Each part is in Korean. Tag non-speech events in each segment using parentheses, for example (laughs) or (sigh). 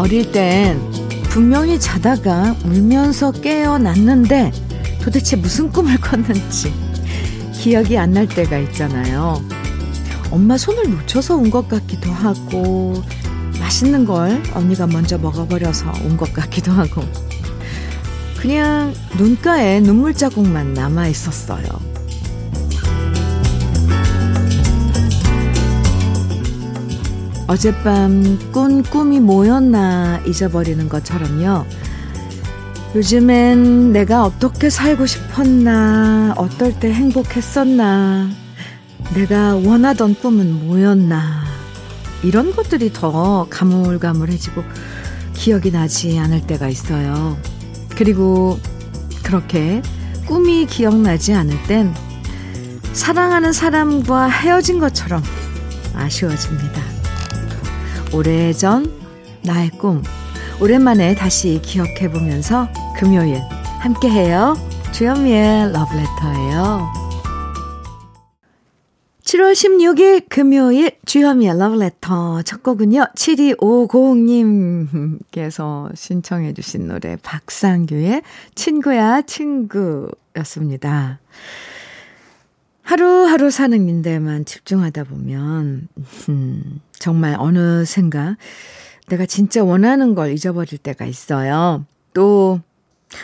어릴 땐 분명히 자다가 울면서 깨어났는데 도대체 무슨 꿈을 (laughs) 꿨는지 기억이 안 날 때가 있잖아요. 엄마 손을 놓쳐서 온 것 같기도 하고 맛있는 걸 언니가 먼저 먹어버려서 온 것 같기도 하고 그냥 눈가에 눈물 자국만 남아 있었어요. 어젯밤 꾼 꿈이 뭐였나 잊어버리는 것처럼요. 요즘엔 내가 어떻게 살고 싶었나, 어떨 때 행복했었나, 내가 원하던 꿈은 뭐였나, 이런 것들이 더 가물가물해지고 기억이 나지 않을 때가 있어요. 그리고 그렇게 꿈이 기억나지 않을 땐 사랑하는 사람과 헤어진 것처럼 아쉬워집니다. 오래전 나의 꿈 오랜만에 다시 기억해 보면서 금요일 함께해요. 주현미의 러브레터예요. 7월 16일 금요일 주현미의 러브레터 첫 곡은요. 7250님께서 신청해 주신 노래 박상규의 친구야 친구였습니다. 하루하루 사는 일에만 집중하다 보면 음, 정말 어느샌가 내가 진짜 원하는 걸 잊어버릴 때가 있어요. 또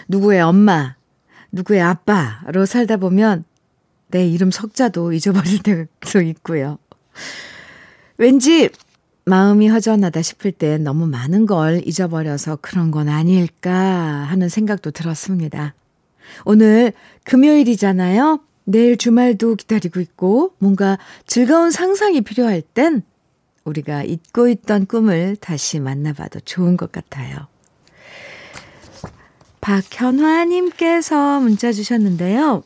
누구의 엄마, 누구의 아빠로 살다 보면 내 이름 석자도 잊어버릴 때도 있고요. 왠지 마음이 허전하다 싶을 때 너무 많은 걸 잊어버려서 그런 건 아닐까 하는 생각도 들었습니다. 오늘 금요일이잖아요. 내일 주말도 기다리고 있고 뭔가 즐거운 상상이 필요할 땐 우리가 잊고 있던 꿈을 다시 만나봐도 좋은 것 같아요. 박현화님께서 문자 주셨는데요.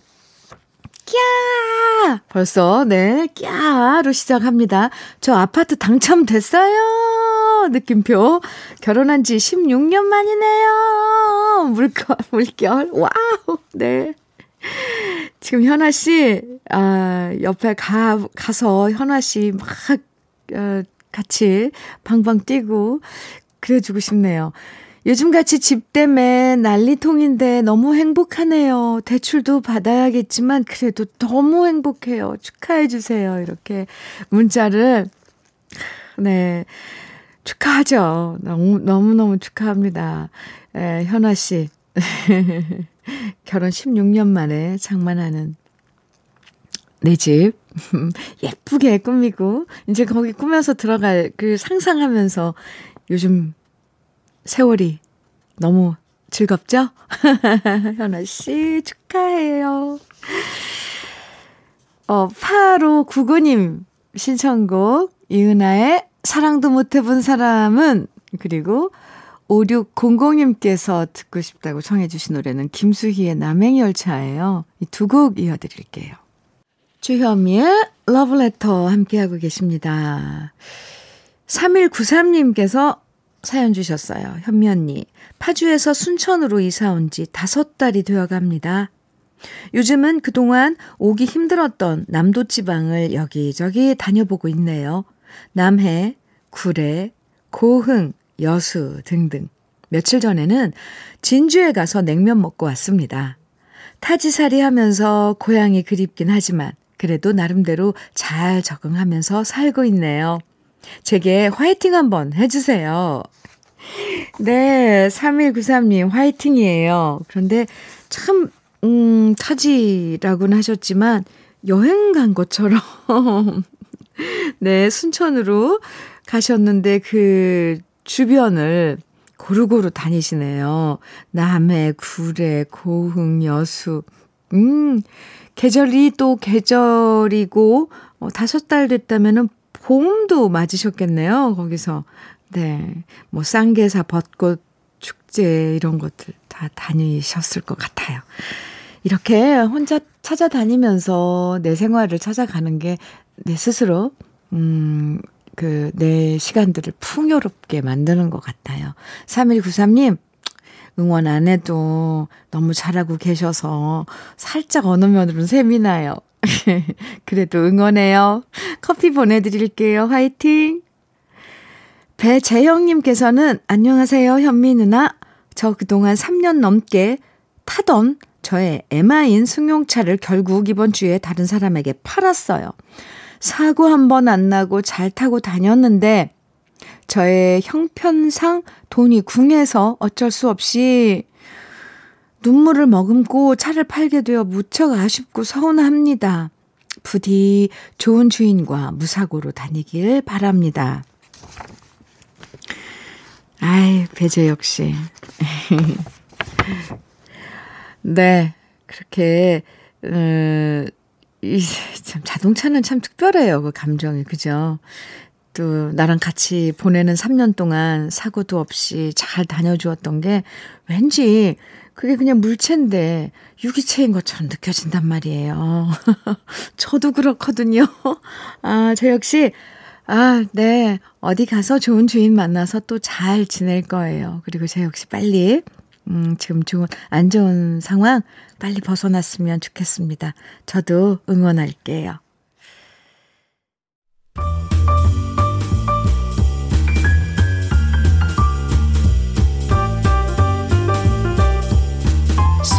꺄! 벌써, 네, 꺄로 시작합니다. 저 아파트 당첨됐어요! 느낌표. 결혼한 지 16년 만이네요! 물결, 물결. 와우! 네. 지금 현아 씨, 아, 옆에 가, 가서 현아 씨 막, 어, 같이 방방 뛰고 그래주고 싶네요. 요즘같이 집 때문에 난리통인데 너무 행복하네요. 대출도 받아야겠지만 그래도 너무 행복해요. 축하해주세요. 이렇게 문자를, 네. 축하하죠. 너무, 너무너무 축하합니다. 에, 현아 씨. (laughs) 결혼 16년 만에 장만하는 내 집. (laughs) 예쁘게 꾸미고, 이제 거기 꾸며서 들어갈 그 상상하면서 요즘 세월이 너무 즐겁죠? (laughs) 현아 씨, 축하해요. 어, 8599님 신청곡, 이은아의 사랑도 못 해본 사람은, 그리고 5600님께서 듣고 싶다고 청해주신 노래는 김수희의 남행열차예요. 이 두 곡 이어드릴게요. 주현미의 러브레터 함께하고 계십니다. 3193님께서 사연 주셨어요. 현미 언니, 파주에서 순천으로 이사 온 지 다섯 달이 되어 갑니다. 요즘은 그동안 오기 힘들었던 남도 지방을 여기저기 다녀보고 있네요. 남해, 구례, 고흥, 여수 등등. 며칠 전에는 진주에 가서 냉면 먹고 왔습니다. 타지살이 하면서 고향이 그립긴 하지만 그래도 나름대로 잘 적응하면서 살고 있네요. 제게 화이팅 한번 해주세요. 네, 3193님 화이팅이에요. 그런데 참, 음, 타지라고는 하셨지만 여행 간 것처럼 (laughs) 네, 순천으로 가셨는데 그 주변을 고루고루 다니시네요. 남해, 구례, 고흥, 여수. 음, 계절이 또 계절이고, 어, 다섯 달 됐다면은 봄도 맞으셨겠네요. 거기서. 네. 뭐, 쌍계사, 벚꽃, 축제, 이런 것들 다 다니셨을 것 같아요. 이렇게 혼자 찾아다니면서 내 생활을 찾아가는 게 내 스스로, 음, 그, 내 시간들을 풍요롭게 만드는 것 같아요. 3193님, 응원 안 해도 너무 잘하고 계셔서 살짝 어느 면으로는 셈이 나요. (laughs) 그래도 응원해요. 커피 보내드릴게요. 화이팅! 배재영님께서는 안녕하세요, 현미 누나. 저 그동안 3년 넘게 타던 저의 에마인 승용차를 결국 이번 주에 다른 사람에게 팔았어요. 사고 한 번 안 나고 잘 타고 다녔는데 저의 형편상 돈이 궁해서 어쩔 수 없이 눈물을 머금고 차를 팔게 되어 무척 아쉽고 서운합니다. 부디 좋은 주인과 무사고로 다니길 바랍니다. 아이, 배재혁 씨. (laughs) 네, 그렇게, 음, 이, 참, 자동차는 참 특별해요, 그 감정이. 그죠? 또, 나랑 같이 보내는 3년 동안 사고도 없이 잘 다녀주었던 게 왠지 그게 그냥 물체인데 유기체인 것처럼 느껴진단 말이에요. (laughs) 저도 그렇거든요. 아, 저 역시, 아, 네. 어디 가서 좋은 주인 만나서 또 잘 지낼 거예요. 그리고 저 역시 빨리, 음, 지금 좋은, 안 좋은 상황 빨리 벗어났으면 좋겠습니다. 저도 응원할게요.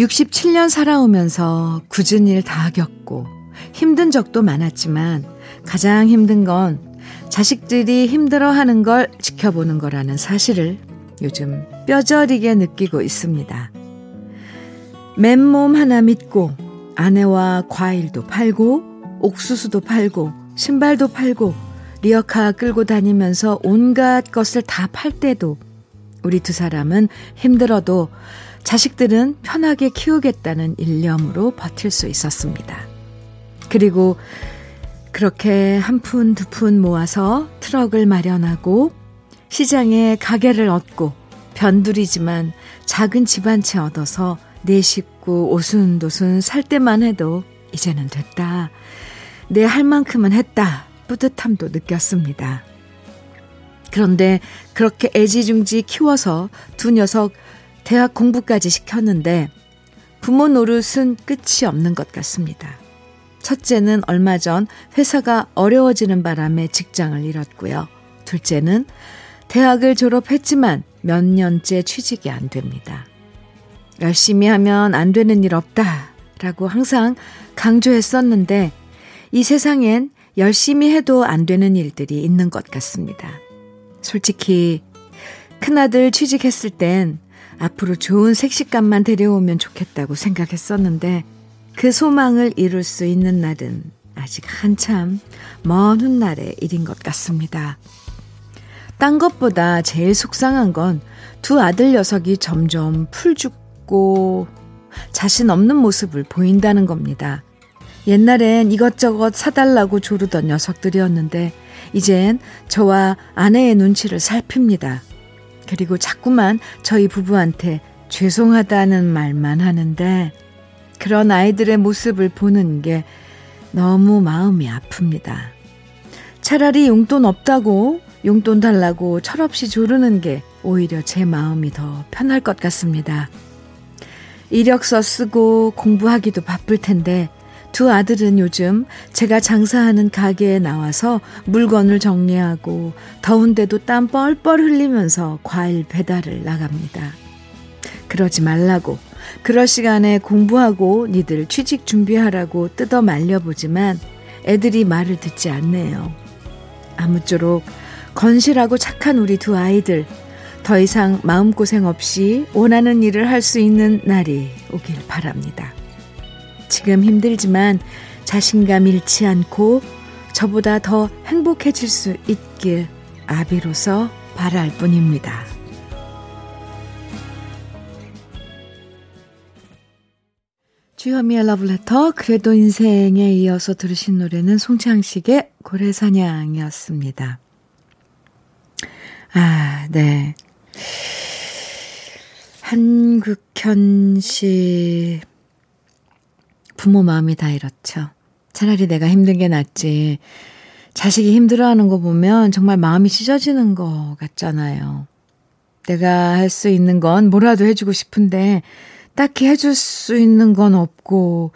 67년 살아오면서 굳은 일 다 겪고 힘든 적도 많았지만 가장 힘든 건 자식들이 힘들어 하는 걸 지켜보는 거라는 사실을 요즘 뼈저리게 느끼고 있습니다. 맨몸 하나 믿고 아내와 과일도 팔고 옥수수도 팔고 신발도 팔고 리어카 끌고 다니면서 온갖 것을 다 팔 때도 우리 두 사람은 힘들어도 자식들은 편하게 키우겠다는 일념으로 버틸 수 있었습니다. 그리고 그렇게 한 푼, 두 푼 모아서 트럭을 마련하고 시장에 가게를 얻고 변두리지만 작은 집 한 채 얻어서 내 식구 오순도순 살 때만 해도 이제는 됐다. 내 할 만큼은 했다. 뿌듯함도 느꼈습니다. 그런데 그렇게 애지중지 키워서 두 녀석 대학 공부까지 시켰는데 부모 노릇은 끝이 없는 것 같습니다. 첫째는 얼마 전 회사가 어려워지는 바람에 직장을 잃었고요. 둘째는 대학을 졸업했지만 몇 년째 취직이 안 됩니다. 열심히 하면 안 되는 일 없다 라고 항상 강조했었는데 이 세상엔 열심히 해도 안 되는 일들이 있는 것 같습니다. 솔직히 큰아들 취직했을 땐 앞으로 좋은 색식감만 데려오면 좋겠다고 생각했었는데 그 소망을 이룰 수 있는 날은 아직 한참 먼 훗날의 일인 것 같습니다. 딴 것보다 제일 속상한 건 두 아들 녀석이 점점 풀 죽고 자신 없는 모습을 보인다는 겁니다. 옛날엔 이것저것 사달라고 조르던 녀석들이었는데 이젠 저와 아내의 눈치를 살핍니다. 그리고 자꾸만 저희 부부한테 죄송하다는 말만 하는데 그런 아이들의 모습을 보는 게 너무 마음이 아픕니다. 차라리 용돈 없다고 용돈 달라고 철없이 조르는 게 오히려 제 마음이 더 편할 것 같습니다. 이력서 쓰고 공부하기도 바쁠 텐데 두 아들은 요즘 제가 장사하는 가게에 나와서 물건을 정리하고 더운데도 땀 뻘뻘 흘리면서 과일 배달을 나갑니다. 그러지 말라고 그럴 시간에 공부하고 니들 취직 준비하라고 뜯어 말려보지만 애들이 말을 듣지 않네요. 아무쪼록 건실하고 착한 우리 두 아이들 더 이상 마음고생 없이 원하는 일을 할 수 있는 날이 오길 바랍니다. 지금 힘들지만 자신감 잃지 않고 저보다 더 행복해질 수 있길 아비로서 바랄 뿐입니다. 주현미의 러브레터 그래도 인생에 이어서 들으신 노래는 송창식의 고래사냥이었습니다. 아, 네. 한국현 씨 부모 마음이 다 이렇죠. 차라리 내가 힘든 게 낫지. 자식이 힘들어하는 거 보면 정말 마음이 찢어지는 것 같잖아요. 내가 할 수 있는 건 뭐라도 해주고 싶은데 딱히 해줄 수 있는 건 없고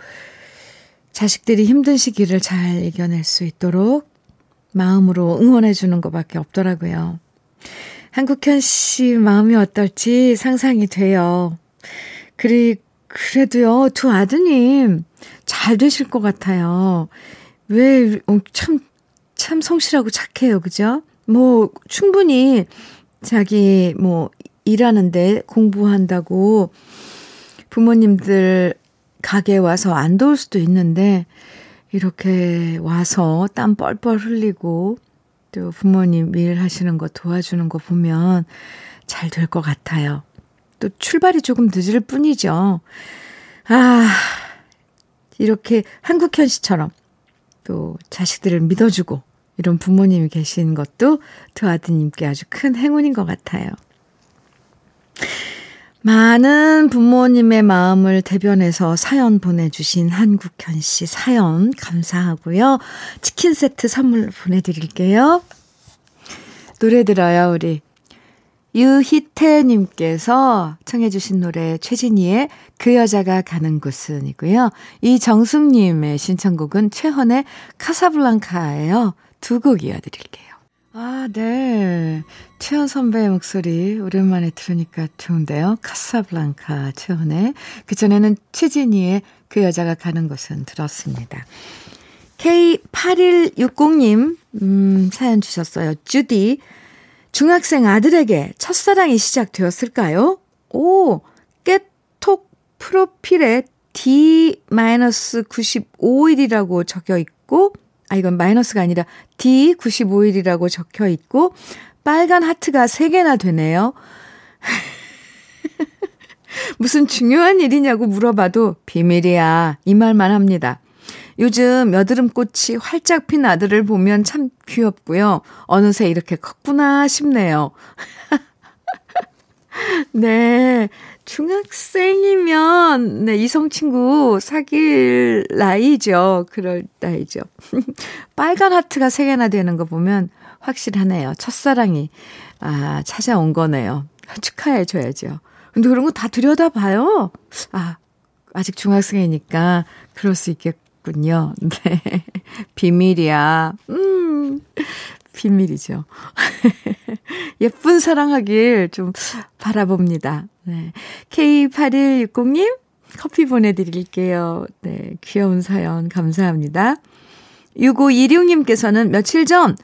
자식들이 힘든 시기를 잘 이겨낼 수 있도록 마음으로 응원해 주는 것밖에 없더라고요. 한국현 씨 마음이 어떨지 상상이 돼요. 그리, 그래도요, 두 아드님 잘 되실 것 같아요. 왜, 어, 참, 참 성실하고 착해요. 그죠? 뭐, 충분히 자기 뭐, 일하는데 공부한다고 부모님들 가게 와서 안 도울 수도 있는데, 이렇게 와서 땀 뻘뻘 흘리고, 또 부모님 일 하시는 거 도와주는 거 보면 잘 될 것 같아요. 또 출발이 조금 늦을 뿐이죠. 아, 이렇게 한국현 씨처럼 또 자식들을 믿어주고 이런 부모님이 계신 것도 두 아드님께 아주 큰 행운인 것 같아요. 많은 부모님의 마음을 대변해서 사연 보내주신 한국현 씨 사연 감사하고요. 치킨 세트 선물 보내드릴게요. 노래 들어요, 우리. 유희태님께서 청해주신 노래 최진희의 그 여자가 가는 곳은이고요. 이정숙님의 신청곡은 최헌의 카사블랑카예요. 두 곡 이어드릴게요. 아, 네. 최현 선배의 목소리 오랜만에 들으니까 좋은데요. 카사블랑카 최현의 그전에는 최진희의 그 여자가 가는 곳은 들었습니다. K8160님 음, 사연 주셨어요. 주디 중학생 아들에게 첫사랑이 시작되었을까요? 오, 깨톡 프로필에 D-95일이라고 적혀 있고 아, 이건 마이너스가 아니라 D95일이라고 적혀 있고, 빨간 하트가 3개나 되네요. (laughs) 무슨 중요한 일이냐고 물어봐도 비밀이야. 이 말만 합니다. 요즘 여드름꽃이 활짝 핀 아들을 보면 참 귀엽고요. 어느새 이렇게 컸구나 싶네요. (laughs) 네. 중학생이면, 네, 이성 친구 사귈 나이죠. 그럴 나이죠. (laughs) 빨간 하트가 3개나 되는 거 보면 확실하네요. 첫사랑이, 아, 찾아온 거네요. (laughs) 축하해줘야죠. 근데 그런 거 다 들여다봐요. 아, 아직 중학생이니까 그럴 수 있겠 군요. (laughs) 네. 비밀이야. 음, 비밀이죠. (laughs) 예쁜 사랑하길 좀 바라봅니다. 네. K8160님, 커피 보내드릴게요. 네. 귀여운 사연 감사합니다. 6526님께서는 며칠 전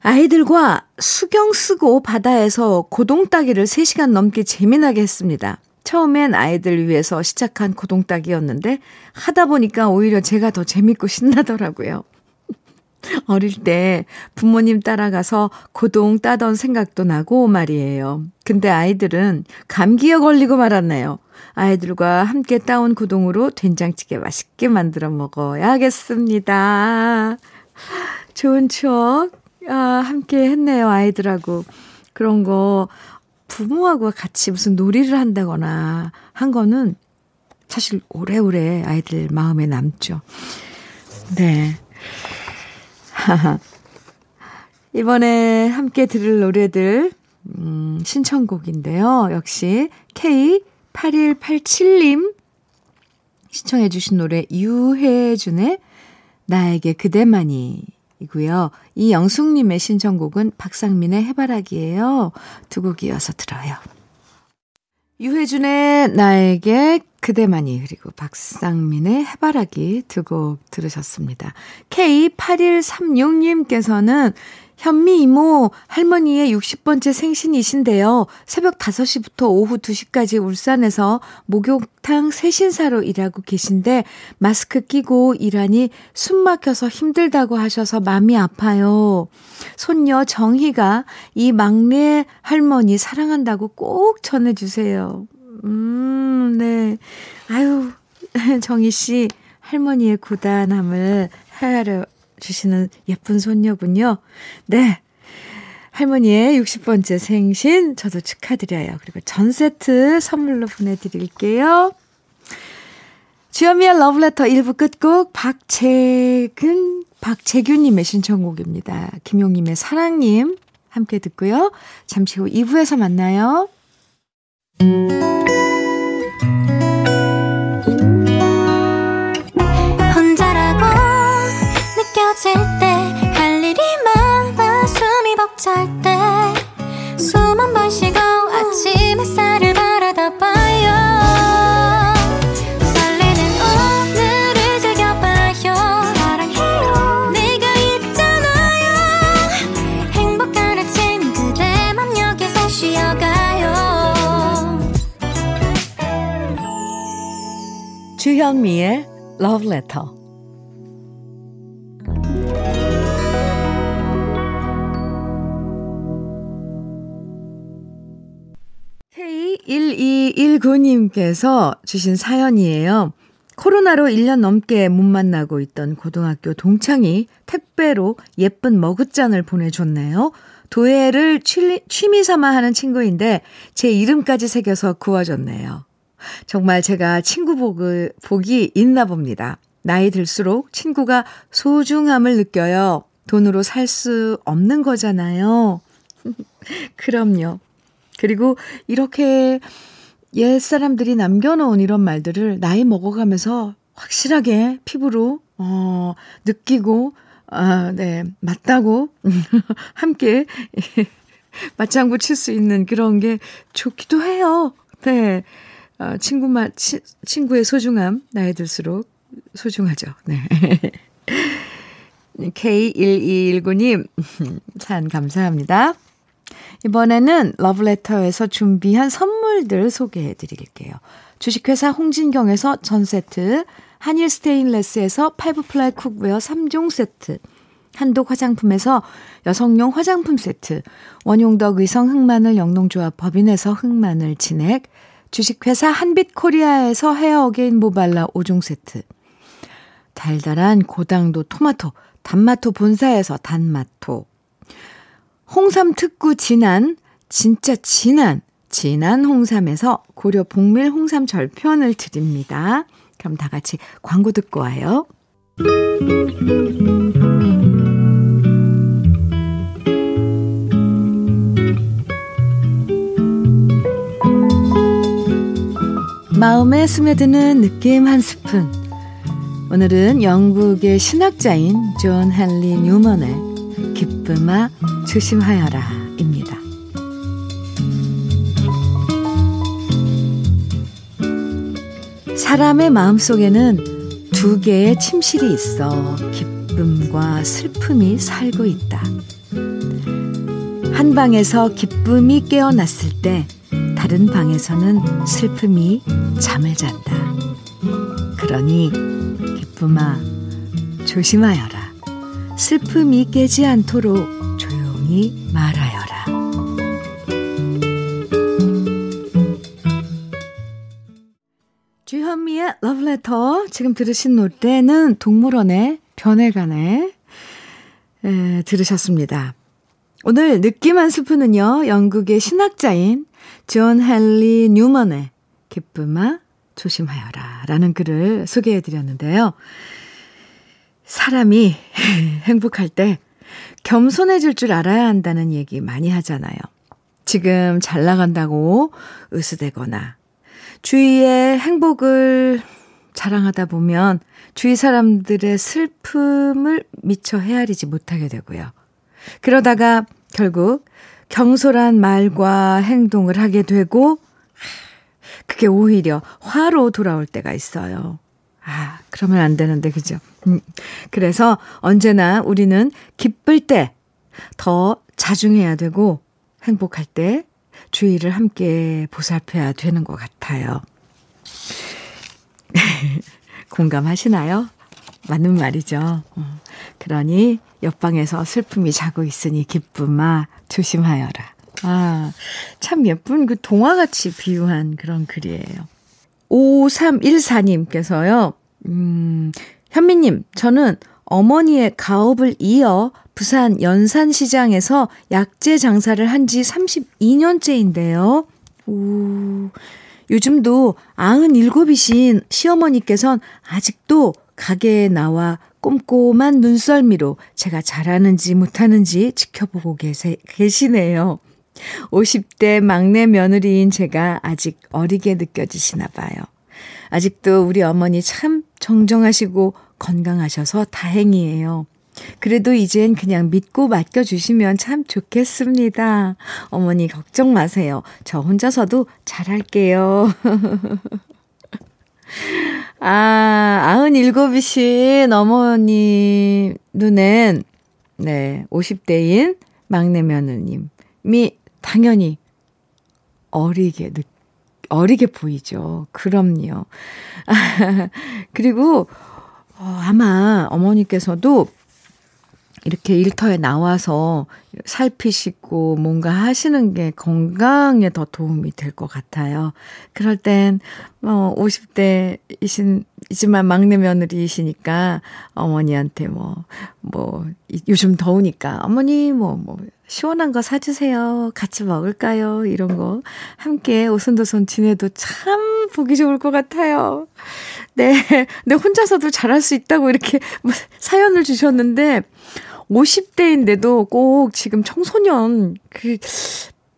아이들과 수경 쓰고 바다에서 고동 따기를 3시간 넘게 재미나게 했습니다. 처음엔 아이들 위해서 시작한 고동 따기였는데 하다 보니까 오히려 제가 더 재밌고 신나더라고요. (laughs) 어릴 때 부모님 따라가서 고동 따던 생각도 나고 말이에요. 근데 아이들은 감기에 걸리고 말았네요. 아이들과 함께 따온 고동으로 된장찌개 맛있게 만들어 먹어야겠습니다. 좋은 추억, 아, 함께 했네요, 아이들하고. 그런 거 부모하고 같이 무슨 놀이를 한다거나 한 거는 사실 오래오래 아이들 마음에 남죠. 네. (laughs) 이번에 함께 들을 노래들, 음, 신청곡인데요. 역시 K8187님 신청해주신 노래 유혜준의 나에게 그대만이 이고요. 이영숙님의 신청곡은 박상민의 해바라기예요. 두 곡 이어서 들어요. 유혜준의 나에게 그대만이 그리고 박상민의 해바라기 두 곡 들으셨습니다. K8136님께서는 현미 이모 할머니의 60번째 생신이신데요. 새벽 5시부터 오후 2시까지 울산에서 목욕탕 세신사로 일하고 계신데 마스크 끼고 일하니 숨 막혀서 힘들다고 하셔서 마음이 아파요. 손녀 정희가 이 막내 할머니 사랑한다고 꼭 전해주세요. 음, 네. 아유, (laughs) 정희 씨 할머니의 고단함을 헤아려 주시는 예쁜 손녀군요. 네. 할머니의 60번째 생신 저도 축하드려요. 그리고 전 세트 선물로 보내드릴게요. 주현미의 러브레터 1부 끝곡 박채근, 박채균님의 신청곡입니다. 김용님의 사랑님 함께 듣고요. 잠시 후 2부에서 만나요. 주현미의 Love Letter. K1219님께서 주신 사연이에요. 코로나로 1년 넘게 못 만나고 있던 고등학교 동창이 택배로 예쁜 머그잔을 보내줬네요. 도예를 취미 삼아 하는 친구인데 제 이름까지 새겨서 구워줬네요. 정말 제가 친구 복을, 복이 있나 봅니다. 나이 들수록 친구가 소중함을 느껴요. 돈으로 살 수 없는 거잖아요. (laughs) 그럼요. 그리고 이렇게 옛 사람들이 남겨놓은 이런 말들을 나이 먹어가면서 확실하게 피부로, 어, 느끼고, 아, 네, 맞다고, (laughs) 함께, (laughs) 맞장구 칠 수 있는 그런 게 좋기도 해요. 네. 어, 친구 말, 치, 친구의 소중함, 나이 들수록 소중하죠. 네. (laughs) K1219님, 사연 (laughs) 감사합니다. 이번에는 러브레터에서 준비한 선물들 소개해 드릴게요. 주식회사 홍진경에서 전 세트, 한일 스테인레스에서 five ply cookware 3종 세트, 한독 화장품에서 여성용 화장품 세트, 원용덕 의성 흑마늘 영농조합 법인에서 흑마늘 진액, 주식회사 한빛코리아에서 헤어 어게인 모발라 5종 세트, 달달한 고당도 토마토, 단마토 본사에서 단마토, 홍삼 특구 진한, 진짜 진한, 진한 홍삼에서 고려 복밀 홍삼 절편을 드립니다. 그럼 다 같이 광고 듣고 와요. 마음에 스며드는 느낌 한 스푼. 오늘은 영국의 신학자인 존 헨리 뉴먼의 기쁨아 조심하여라 입니다. 사람의 마음 속에는 두 개의 침실이 있어 기쁨과 슬픔이 살고 있다. 한 방에서 기쁨이 깨어났을 때 다른 방에서는 슬픔이 잠을 잔다. 그러니 기쁨아 조심하여라. 슬픔이 깨지 않도록 조용히 말하여라. 주현미의 러브레터 지금 들으신 노래는 동물원의 변해가네 에, 들으셨습니다. 오늘 느낌 한 스푼은요, 영국의 신학자인 존 헨리 뉴먼의 기쁨아 조심하여라 라는 글을 소개해 드렸는데요. 사람이 (laughs) 행복할 때 겸손해질 줄 알아야 한다는 얘기 많이 하잖아요. 지금 잘 나간다고 으스대거나 주위의 행복을 자랑하다 보면 주위 사람들의 슬픔을 미처 헤아리지 못하게 되고요. 그러다가 결국 경솔한 말과 행동을 하게 되고 그게 오히려 화로 돌아올 때가 있어요. 아, 그러면 안 되는데, 그죠? 음, 그래서 언제나 우리는 기쁠 때 더 자중해야 되고 행복할 때 주의를 함께 보살펴야 되는 것 같아요. (laughs) 공감하시나요? 맞는 말이죠. 어, 그러니 옆방에서 슬픔이 자고 있으니 기쁨아 조심하여라. 아, 참 예쁜 그 동화같이 비유한 그런 글이에요. 5314님께서요, 음, 현미님, 저는 어머니의 가업을 이어 부산 연산시장에서 약재 장사를 한 지 32년째인데요. 오, 요즘도 97이신 시어머니께선 아직도 가게에 나와 꼼꼼한 눈썰미로 제가 잘하는지 못하는지 지켜보고 계세, 계시네요. 50대 막내 며느리인 제가 아직 어리게 느껴지시나 봐요. 아직도 우리 어머니 참 정정하시고 건강하셔서 다행이에요. 그래도 이젠 그냥 믿고 맡겨주시면 참 좋겠습니다. 어머니 걱정 마세요. 저 혼자서도 잘할게요. (laughs) 아, 아흔 일곱이신 어머니 눈엔, 네, 50대인 막내 며느님이 당연히 어리게 느, 어리게 보이죠. 그럼요. 아, (laughs) 그리고, 어, 아마 어머니께서도 이렇게 일터에 나와서 살피시고 뭔가 하시는 게 건강에 더 도움이 될 것 같아요. 그럴 땐, 뭐, 50대이신, 이지만 막내 며느리이시니까 어머니한테 뭐, 뭐, 요즘 더우니까 어머니 뭐, 뭐, 시원한 거 사주세요. 같이 먹을까요? 이런 거 함께 오손도손 지내도 참 보기 좋을 것 같아요. 네. 근데 혼자서도 잘할 수 있다고 이렇게 뭐 사연을 주셨는데, 50대인데도 꼭 지금 청소년, 그,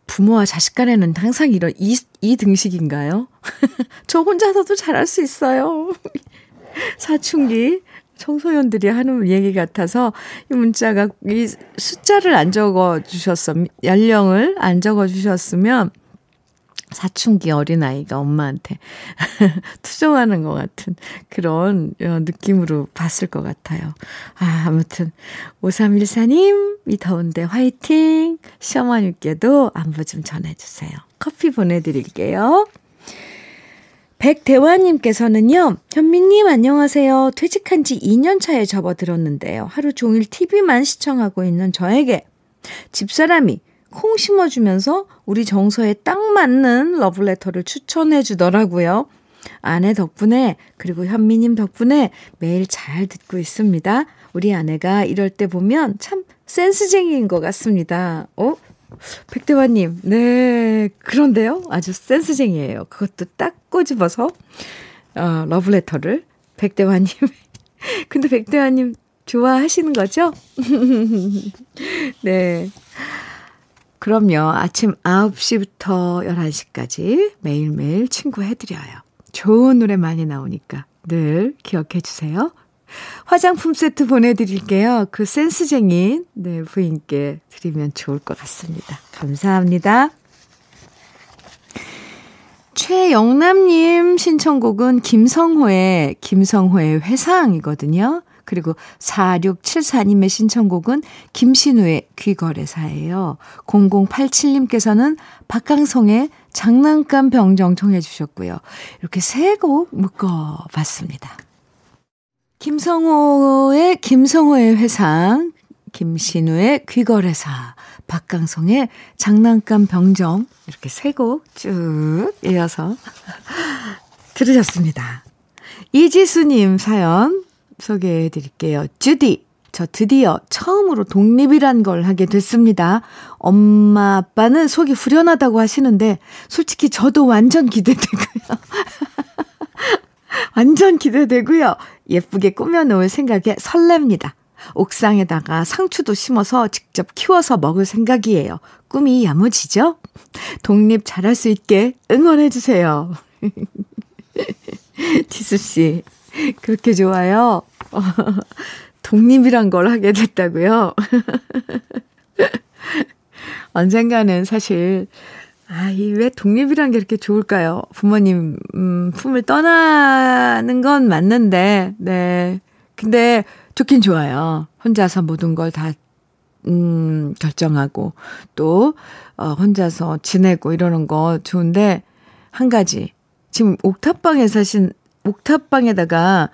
부모와 자식 간에는 항상 이런 이, 이 등식인가요? (laughs) 저 혼자서도 잘할 수 있어요. (laughs) 사춘기 청소년들이 하는 얘기 같아서 이 문자가 이 숫자를 안 적어 주셨으면 연령을 안 적어 주셨으면 사춘기 어린아이가 엄마한테 (laughs) 투정하는 것 같은 그런 어, 느낌으로 봤을 것 같아요. 아, 아무튼, 5314님, 이 더운데 화이팅! 시어머님께도 안부 좀 전해주세요. 커피 보내드릴게요. 백대화님께서는요, 현미님 안녕하세요. 퇴직한 지 2년 차에 접어들었는데요. 하루 종일 TV만 시청하고 있는 저에게 집사람이 콩 심어주면서 우리 정서에 딱 맞는 러브레터를 추천해 주더라고요. 아내 덕분에 그리고 현미님 덕분에 매일 잘 듣고 있습니다. 우리 아내가 이럴 때 보면 참 센스쟁이인 것 같습니다. 어? 백대화님, 네, 그런데요? 아주 센스쟁이에요. 그것도 딱 꼬집어서, 어, 러브레터를. 백대화님. (laughs) 근데 백대화님 좋아하시는 거죠? (laughs) 네. 그럼요. 아침 9시부터 11시까지 매일매일 친구 해드려요. 좋은 노래 많이 나오니까 늘 기억해 주세요. 화장품 세트 보내드릴게요. 그 센스쟁인 네, 부인께 드리면 좋을 것 같습니다. 감사합니다. 최영남님 신청곡은 김성호의 김성호의 회상이거든요. 그리고 4674님의 신청곡은 김신우의 귀거래사예요. 0087님께서는 박강성의 장난감 병정 청해 주셨고요. 이렇게 세 곡 묶어봤습니다. 김성호의 김성호의 회상, 김신우의 귀거래사, 박강성의 장난감 병정 이렇게 세 곡 쭉 이어서 (laughs) 들으셨습니다. 이지수님 사연 소개해 드릴게요. 주디, 저 드디어 처음으로 독립이란 걸 하게 됐습니다. 엄마, 아빠는 속이 후련하다고 하시는데, 솔직히 저도 완전 기대되고요. (laughs) 완전 기대되고요. 예쁘게 꾸며놓을 생각에 설렙니다. 옥상에다가 상추도 심어서 직접 키워서 먹을 생각이에요. 꿈이 야무지죠? 독립 잘할 수 있게 응원해주세요. (laughs) 티수씨, (laughs) 그렇게 좋아요. (laughs) 독립이란 걸 하게 됐다고요. (laughs) 언젠가는 사실 아, 이 왜 독립이란 게 이렇게 좋을까요? 부모님 음, 품을 떠나는 건 맞는데, 네. 근데 좋긴 좋아요. 혼자서 모든 걸 다 음, 결정하고 또 어, 혼자서 지내고 이러는 거 좋은데 한 가지 지금 옥탑방에 사신 옥탑방에다가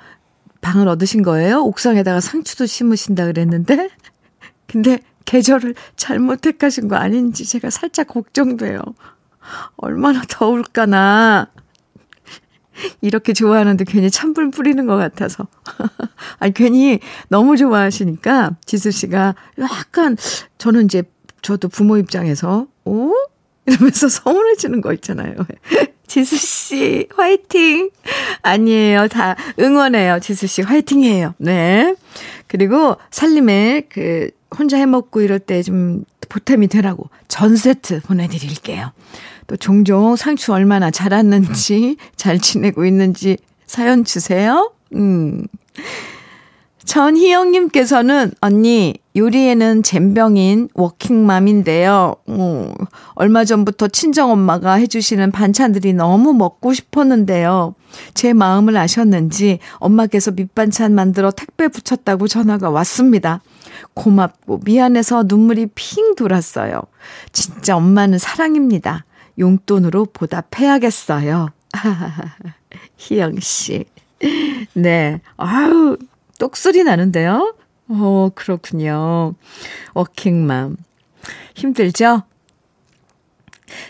방을 얻으신 거예요? 옥상에다가 상추도 심으신다 그랬는데? (laughs) 근데 계절을 잘못 택하신 거 아닌지 제가 살짝 걱정돼요. 얼마나 더울까나. (laughs) 이렇게 좋아하는데 괜히 찬불 뿌리는 것 같아서. (laughs) 아니, 괜히 너무 좋아하시니까 지수 씨가 약간, 저는 이제, 저도 부모 입장에서, 오? 이러면서 서운해지는 거 있잖아요. 지수 씨, 화이팅! 아니에요. 다 응원해요. 지수 씨, 화이팅이에요. 네. 그리고 살림에 그, 혼자 해 먹고 이럴 때 좀 보탬이 되라고 전 세트 보내 드릴게요. 또 종종 상추 얼마나 자랐는지, 잘 지내고 있는지 사연 주세요. 음. 전희영님께서는 언니 요리에는 젬병인 워킹맘인데요. 어, 얼마 전부터 친정 엄마가 해주시는 반찬들이 너무 먹고 싶었는데요. 제 마음을 아셨는지 엄마께서 밑반찬 만들어 택배 붙였다고 전화가 왔습니다. 고맙고 미안해서 눈물이 핑 돌았어요. 진짜 엄마는 사랑입니다. 용돈으로 보답해야겠어요. (laughs) 희영 씨. 네. 아유, 똑소리 나는데요? 어, 그렇군요. 워킹맘. 힘들죠?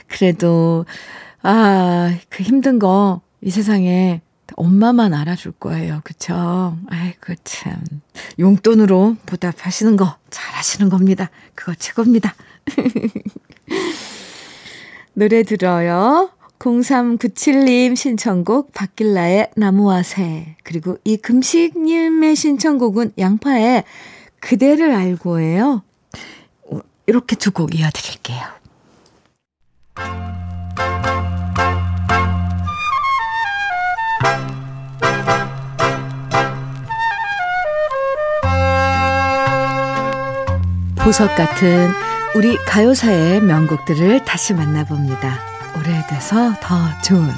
그래도, 아, 그 힘든 거 이 세상에 엄마만 알아줄 거예요. 그쵸? 아이고, 참. 용돈으로 보답하시는 거 잘하시는 겁니다. 그거 최고입니다. (laughs) 노래 들어요. 0397님 신청곡 박길라의 나무와 새 그리고 이금식님의 신청곡은 양파의 그대를 알고예요. 이렇게 두 곡 이어드릴게요. 보석 같은 우리 가요사의 명곡들을 다시 만나봅니다. 오래돼서 더 좋은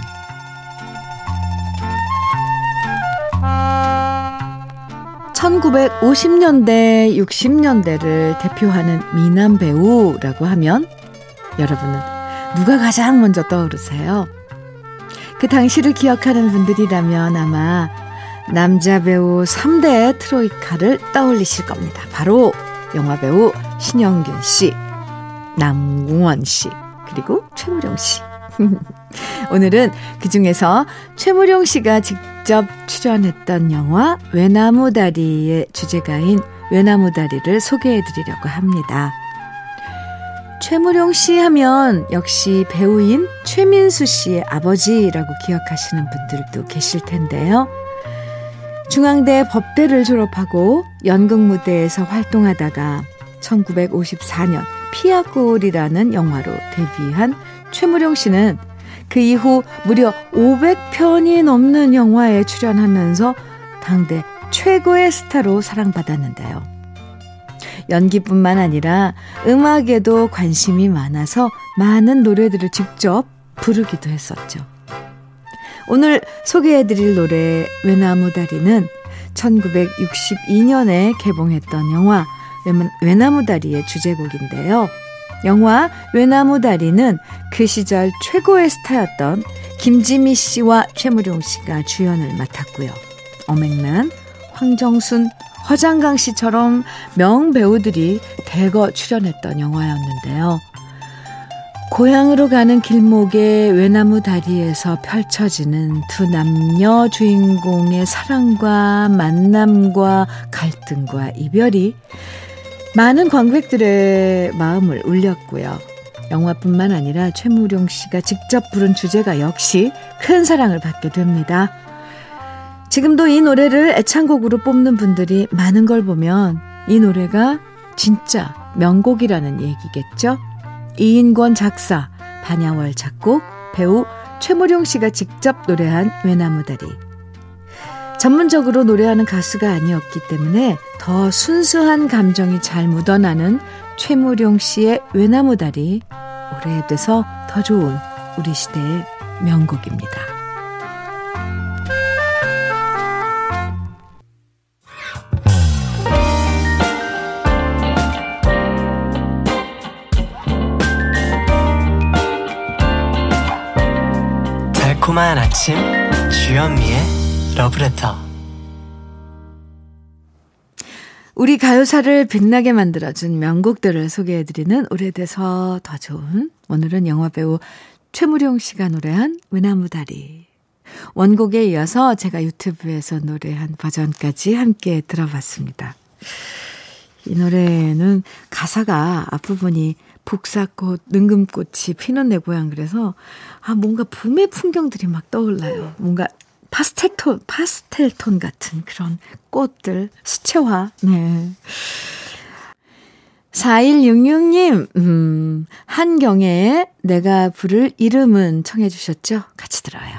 1950년대, 60년대를 대표하는 미남 배우라고 하면 여러분은 누가 가장 먼저 떠오르세요? 그 당시를 기억하는 분들이라면 아마 남자 배우 3대 트로이카를 떠올리실 겁니다. 바로 영화 배우 신영균 씨, 남궁원 씨, 그리고 최무룡 씨. (laughs) 오늘은 그 중에서 최무룡 씨가 직접 출연했던 영화 외나무다리의 주제가인 외나무다리를 소개해 드리려고 합니다. 최무룡 씨 하면 역시 배우인 최민수 씨의 아버지라고 기억하시는 분들도 계실 텐데요. 중앙대 법대를 졸업하고 연극 무대에서 활동하다가 1954년 피아골이라는 영화로 데뷔한 최무룡 씨는 그 이후 무려 500편이 넘는 영화에 출연하면서 당대 최고의 스타로 사랑받았는데요. 연기뿐만 아니라 음악에도 관심이 많아서 많은 노래들을 직접 부르기도 했었죠. 오늘 소개해드릴 노래 외나무다리는 1962년에 개봉했던 영화 외나무다리의 주제곡인데요. 영화 외나무다리는 그 시절 최고의 스타였던 김지미 씨와 최무룡 씨가 주연을 맡았고요. 어맹란, 황정순, 허장강 씨처럼 명배우들이 대거 출연했던 영화였는데요. 고향으로 가는 길목의 외나무 다리에서 펼쳐지는 두 남녀 주인공의 사랑과 만남과 갈등과 이별이 많은 관객들의 마음을 울렸고요. 영화뿐만 아니라 최무룡 씨가 직접 부른 주제가 역시 큰 사랑을 받게 됩니다. 지금도 이 노래를 애창곡으로 뽑는 분들이 많은 걸 보면 이 노래가 진짜 명곡이라는 얘기겠죠? 이인권 작사, 반야월 작곡, 배우 최무룡 씨가 직접 노래한 외나무다리. 전문적으로 노래하는 가수가 아니었기 때문에 더 순수한 감정이 잘 묻어나는 최무룡 씨의 외나무다리 오래돼서 더 좋은 우리 시대의 명곡입니다. 달콤한 아침 주현미의 러브레터 우리 가요사를 빛나게 만들어준 명곡들을 소개해드리는 오래돼서 더 좋은 오늘은 영화배우 최무룡 씨가 노래한 외나무 다리 원곡에 이어서 제가 유튜브에서 노래한 버전까지 함께 들어봤습니다. 이 노래는 가사가 앞부분이 북사꽃, 능금꽃이 피는 내 고향 그래서 아 뭔가 봄의 풍경들이 막 떠올라요. 뭔가 파스텔 톤, 파스텔 톤 같은 그런 꽃들, 수채화. 네. 4166님, 음, 한경애의 내가 부를 이름은 청해 주셨죠? 같이 들어요.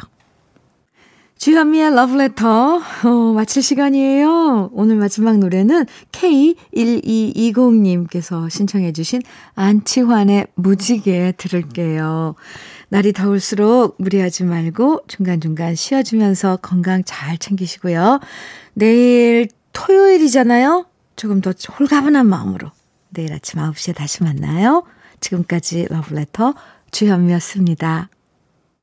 주현미의 러브레터 어, 마칠 시간이에요. 오늘 마지막 노래는 K1220님께서 신청해 주신 안치환의 무지개 들을게요. 날이 더울수록 무리하지 말고 중간중간 쉬어주면서 건강 잘 챙기시고요. 내일 토요일이잖아요. 조금 더 홀가분한 마음으로 내일 아침 9시에 다시 만나요. 지금까지 러브레터 주현미였습니다.